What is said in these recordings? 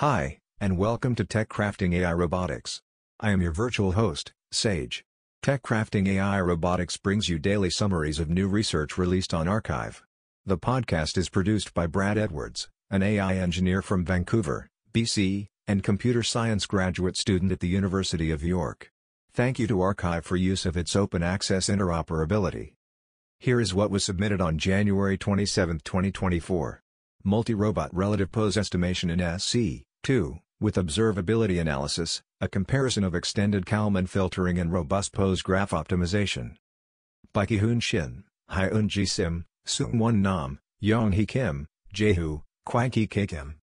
Hi, and welcome to Tech Crafting AI Robotics. I am your virtual host, Sage. Tech Crafting AI Robotics brings you daily summaries of new research released on arXiv. The podcast is produced by Brad Edwards, an AI engineer from Vancouver, BC, and computer science graduate student at the University of York. Thank you to arXiv for use of its open access interoperability. Here is what was submitted on January 27, 2024. Multi-robot relative pose estimation in SE(2), with observability analysis, a comparison of extended Kalman filtering and robust pose graph optimization. By Ki-Hoon Shin, Hyun Ji Sim, Seung-Won Nam, Yong-Hee Kim, Jae-Hoo, Kwai-Ki Kim.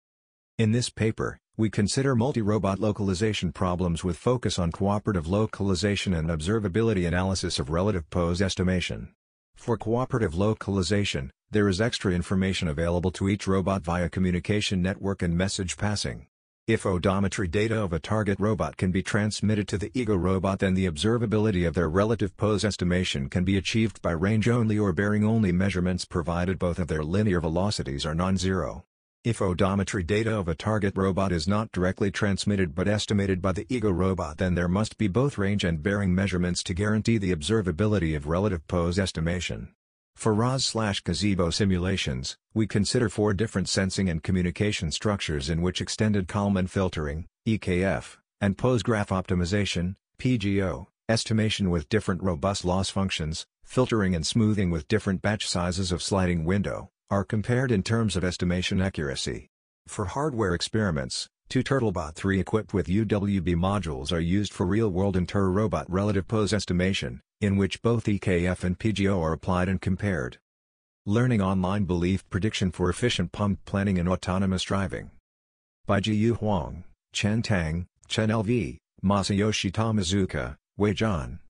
In this paper, we consider multi-robot localization problems with focus on cooperative localization and observability analysis of relative pose estimation. For cooperative localization, there is extra information available to each robot via communication network and message passing. If odometry data of a target robot can be transmitted to the ego robot then the observability of their relative pose estimation can be achieved by range-only or bearing-only measurements provided both of their linear velocities are non-zero. If odometry data of a target robot is not directly transmitted but estimated by the ego robot then there must be both range and bearing measurements to guarantee the observability of relative pose estimation. For ROS-gazebo simulations, we consider four different sensing and communication structures in which extended Kalman filtering, EKF, and pose graph optimization, PGO, estimation with different robust loss functions, filtering and smoothing with different batch sizes of sliding window, are compared in terms of estimation accuracy. For hardware experiments, two Turtlebot 3 equipped with UWB modules are used for real-world inter-robot relative pose estimation, in which both EKF and PGO are applied and compared. Learning Online Belief Prediction for Efficient POMDP Planning and Autonomous Driving. By Zhiyu Huang, Chen Tang, Chen LV, Masayoshi Tomizuka, Wei Zhan.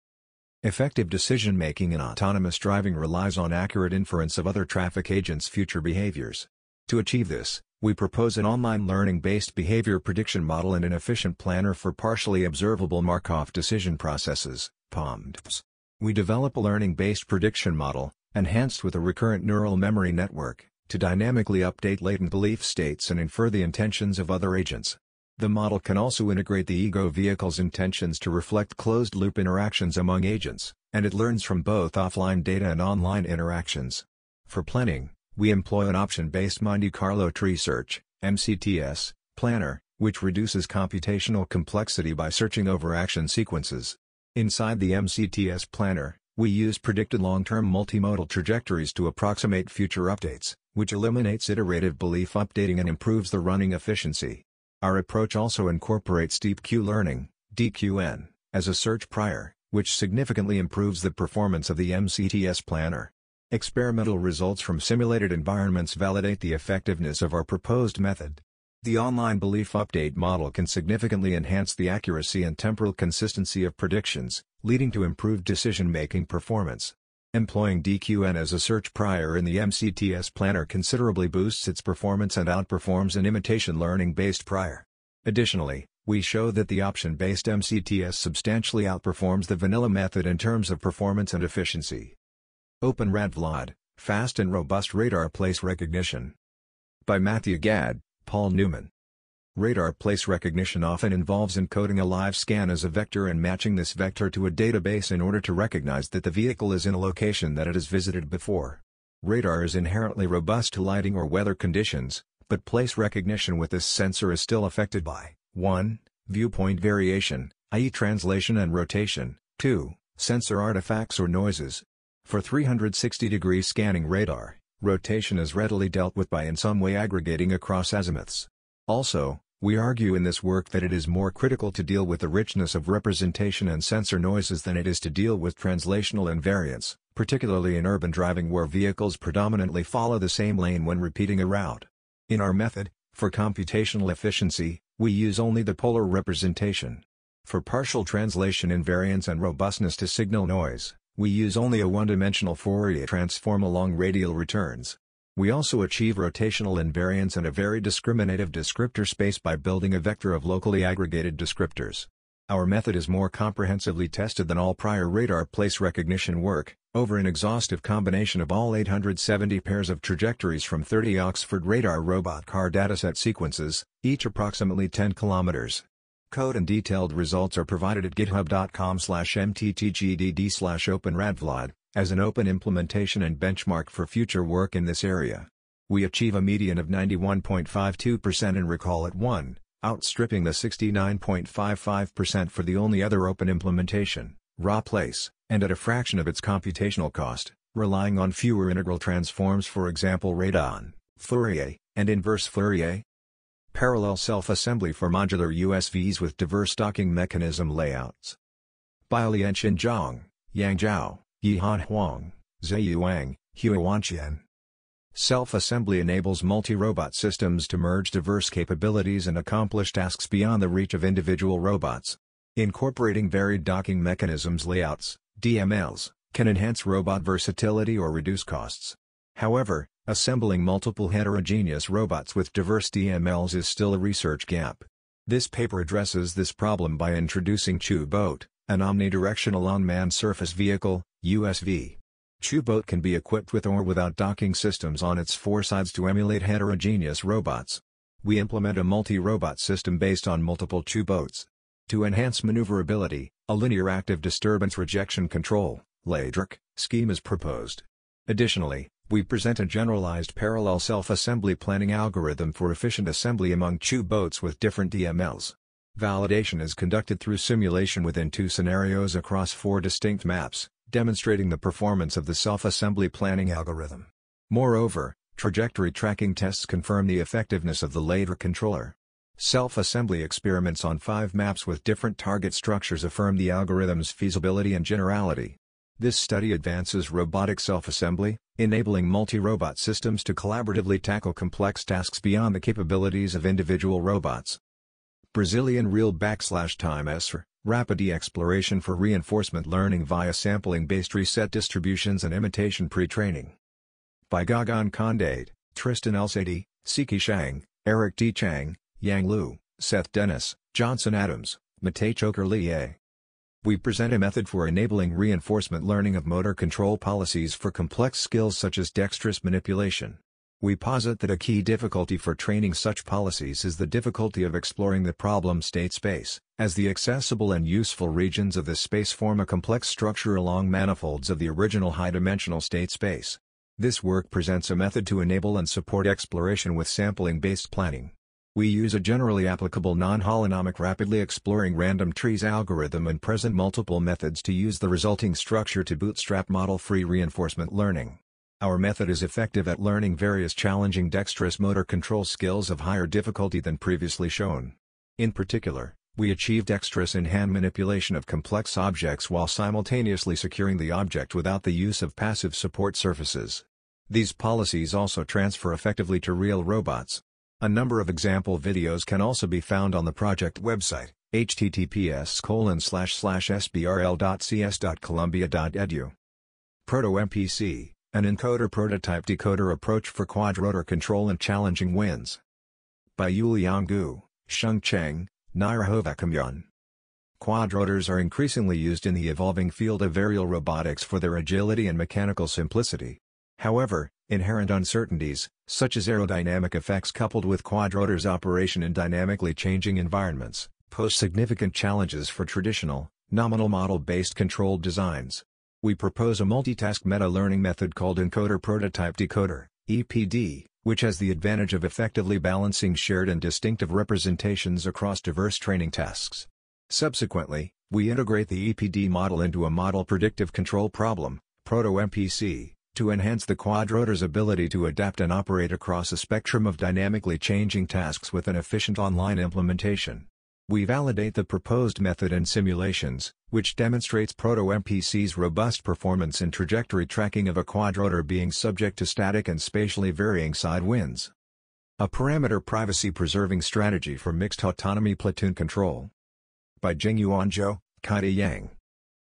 Effective decision-making in autonomous driving relies on accurate inference of other traffic agents' future behaviors. To achieve this, we propose an online learning-based behavior prediction model and an efficient planner for partially observable Markov decision processes, POMDPs. We develop a learning-based prediction model, enhanced with a recurrent neural memory network, to dynamically update latent belief states and infer the intentions of other agents. The model can also integrate the ego vehicle's intentions to reflect closed-loop interactions among agents, and it learns from both offline data and online interactions. For planning, we employ an option-based Monte Carlo tree search MCTS, planner, which reduces computational complexity by searching over action sequences. Inside the MCTS planner, we use predicted long-term multimodal trajectories to approximate future updates, which eliminates iterative belief updating and improves the running efficiency. Our approach also incorporates Deep Q Learning DQN, as a search prior, which significantly improves the performance of the MCTS planner. Experimental results from simulated environments validate the effectiveness of our proposed method. The online belief update model can significantly enhance the accuracy and temporal consistency of predictions, leading to improved decision-making performance. Employing DQN as a search prior in the MCTS planner considerably boosts its performance and outperforms an imitation learning-based prior. Additionally, we show that the option-based MCTS substantially outperforms the vanilla method in terms of performance and efficiency. Open-RadVLAD, Fast and Robust Radar Place Recognition. By Matthew Gadd, Paul Newman. Radar place recognition often involves encoding a live scan as a vector and matching this vector to a database in order to recognize that the vehicle is in a location that it has visited before. Radar is inherently robust to lighting or weather conditions, but place recognition with this sensor is still affected by 1. Viewpoint variation, i.e. translation and rotation, 2. Sensor artifacts or noises. For 360-degree scanning radar, rotation is readily dealt with by in some way aggregating across azimuths. Also, we argue in this work that it is more critical to deal with the richness of representation and sensor noises than it is to deal with translational invariance, particularly in urban driving where vehicles predominantly follow the same lane when repeating a route. In our method, for computational efficiency, we use only the polar representation. For partial translation invariance and robustness to signal noise, we use only a one-dimensional Fourier transform along radial returns. We also achieve rotational invariance and a very discriminative descriptor space by building a vector of locally aggregated descriptors. Our method is more comprehensively tested than all prior radar place recognition work, over an exhaustive combination of all 870 pairs of trajectories from 30 Oxford radar robot car dataset sequences, each approximately 10 kilometers. Code and detailed results are provided at github.com slash mttgdd slash openradvlod, as an open implementation and benchmark for future work in this area. We achieve a median of 91.52% in recall at 1, outstripping the 69.55% for the only other open implementation, RaPlace and at a fraction of its computational cost, relying on fewer integral transforms for example radon, Fourier, and inverse Fourier. Parallel self-assembly for modular USVs with diverse docking mechanism layouts. Bailian Xinjiang, Yang Zhao, Yihan Huang, Ziyu Wang, Huihuan Qian. Self-assembly enables multi-robot systems to merge diverse capabilities and accomplish tasks beyond the reach of individual robots. Incorporating varied docking mechanisms layouts, DMLs, can enhance robot versatility or reduce costs. However, assembling multiple heterogeneous robots with diverse DMLs is still a research gap. This paper addresses this problem by introducing ChuBoat, an omnidirectional unmanned surface vehicle, USV. ChuBoat can be equipped with or without docking systems on its four sides to emulate heterogeneous robots. We implement a multi-robot system based on multiple ChuBoats. To enhance maneuverability, a linear active disturbance rejection control LADRC, scheme is proposed. Additionally, we present a generalized parallel self-assembly planning algorithm for efficient assembly among two ChuBoats with different DMLs. Validation is conducted through simulation within two scenarios across four distinct maps, demonstrating the performance of the self-assembly planning algorithm. Moreover, trajectory tracking tests confirm the effectiveness of the LADRC controller. Self-assembly experiments on five maps with different target structures affirm the algorithm's feasibility and generality. This study advances robotic self-assembly, enabling multi-robot systems to collaboratively tackle complex tasks beyond the capabilities of individual robots. Brazilian Real Backslash Time ESR, Rapid exploration for reinforcement learning via sampling-based reset distributions and imitation pre-training. By Gagan Khandate, Tristan Elsadi, Siqi Shang, Eric D. Chang, Yang Lu, Seth Dennis, Johnson Adams, Matej Choker We present a method for enabling reinforcement learning of motor control policies for complex skills such as dexterous manipulation. We posit that a key difficulty for training such policies is the difficulty of exploring the problem state space, as the accessible and useful regions of this space form a complex structure along manifolds of the original high-dimensional state space. This work presents a method to enable and support exploration with sampling-based planning. We use a generally applicable non-holonomic rapidly exploring random trees algorithm and present multiple methods to use the resulting structure to bootstrap model-free reinforcement learning. Our method is effective at learning various challenging dexterous motor control skills of higher difficulty than previously shown. In particular, we achieve dexterous in-hand manipulation of complex objects while simultaneously securing the object without the use of passive support surfaces. These policies also transfer effectively to real robots. A number of example videos can also be found on the project website, https sbrl.cs.columbia.edu. Proto-MPC, an encoder prototype decoder approach for quadrotor control and challenging winds. By Yuliang Gu, Sheng Cheng, Naira Hovakimyan. Quadrotors are increasingly used in the evolving field of aerial robotics for their agility and mechanical simplicity. However, inherent uncertainties, such as aerodynamic effects coupled with quadrotor's operation in dynamically changing environments, pose significant challenges for traditional, nominal model-based controlled designs. We propose a multitask meta-learning method called Encoder Prototype Decoder EPD, which has the advantage of effectively balancing shared and distinctive representations across diverse training tasks. Subsequently, we integrate the EPD model into a model predictive control problem, Proto-MPC, to enhance the quadrotor's ability to adapt and operate across a spectrum of dynamically changing tasks with an efficient online implementation. We validate the proposed method in simulations, which demonstrates Proto-MPC's robust performance in trajectory tracking of a quadrotor being subject to static and spatially varying side winds. A parameter privacy-preserving strategy for mixed autonomy platoon control. By Jingyuan Zhou, Kaidi Yang.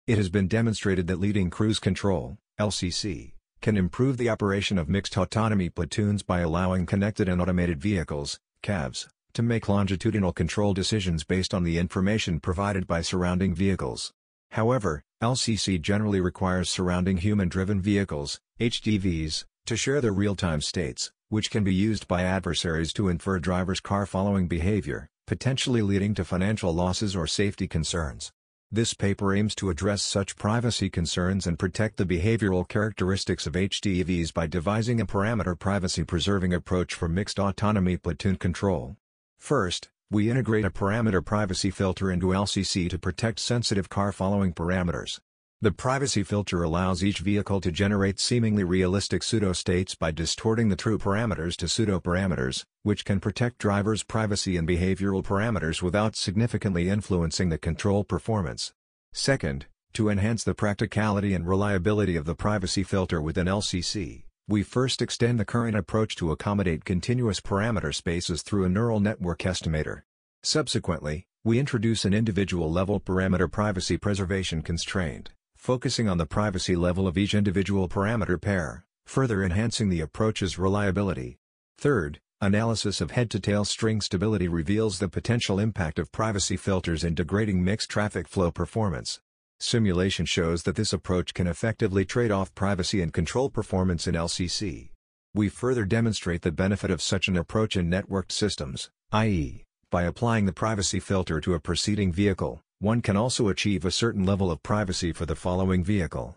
It has been demonstrated that leading cruise control, LCC, can improve the operation of mixed autonomy platoons by allowing connected and automated vehicles, CAVs, to make longitudinal control decisions based on the information provided by surrounding vehicles. However, LCC generally requires surrounding human-driven vehicles, HDVs, to share their real-time states, which can be used by adversaries to infer drivers' car-following behavior, potentially leading to financial losses or safety concerns. This paper aims to address such privacy concerns and protect the behavioral characteristics of HDVs by devising a parameter privacy-preserving approach for mixed autonomy platoon control. First, we integrate a parameter privacy filter into LCC to protect sensitive car-following parameters. The privacy filter allows each vehicle to generate seemingly realistic pseudo-states by distorting the true parameters to pseudo-parameters, which can protect drivers' privacy and behavioral parameters without significantly influencing the control performance. Second, to enhance the practicality and reliability of the privacy filter within LCC, we first extend the current approach to accommodate continuous parameter spaces through a neural network estimator. Subsequently, we introduce an individual-level parameter privacy preservation constraint focusing on the privacy level of each individual parameter pair, further enhancing the approach's reliability. Third, analysis of head-to-tail string stability reveals the potential impact of privacy filters in degrading mixed traffic flow performance. Simulation shows that this approach can effectively trade off privacy and control performance in LCC. We further demonstrate the benefit of such an approach in networked systems, i.e., by applying the privacy filter to a preceding vehicle, one can also achieve a certain level of privacy for the following vehicle.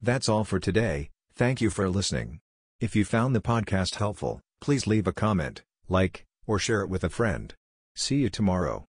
That's all for today, thank you for listening. If you found the podcast helpful, please leave a comment, like, or share it with a friend. See you tomorrow.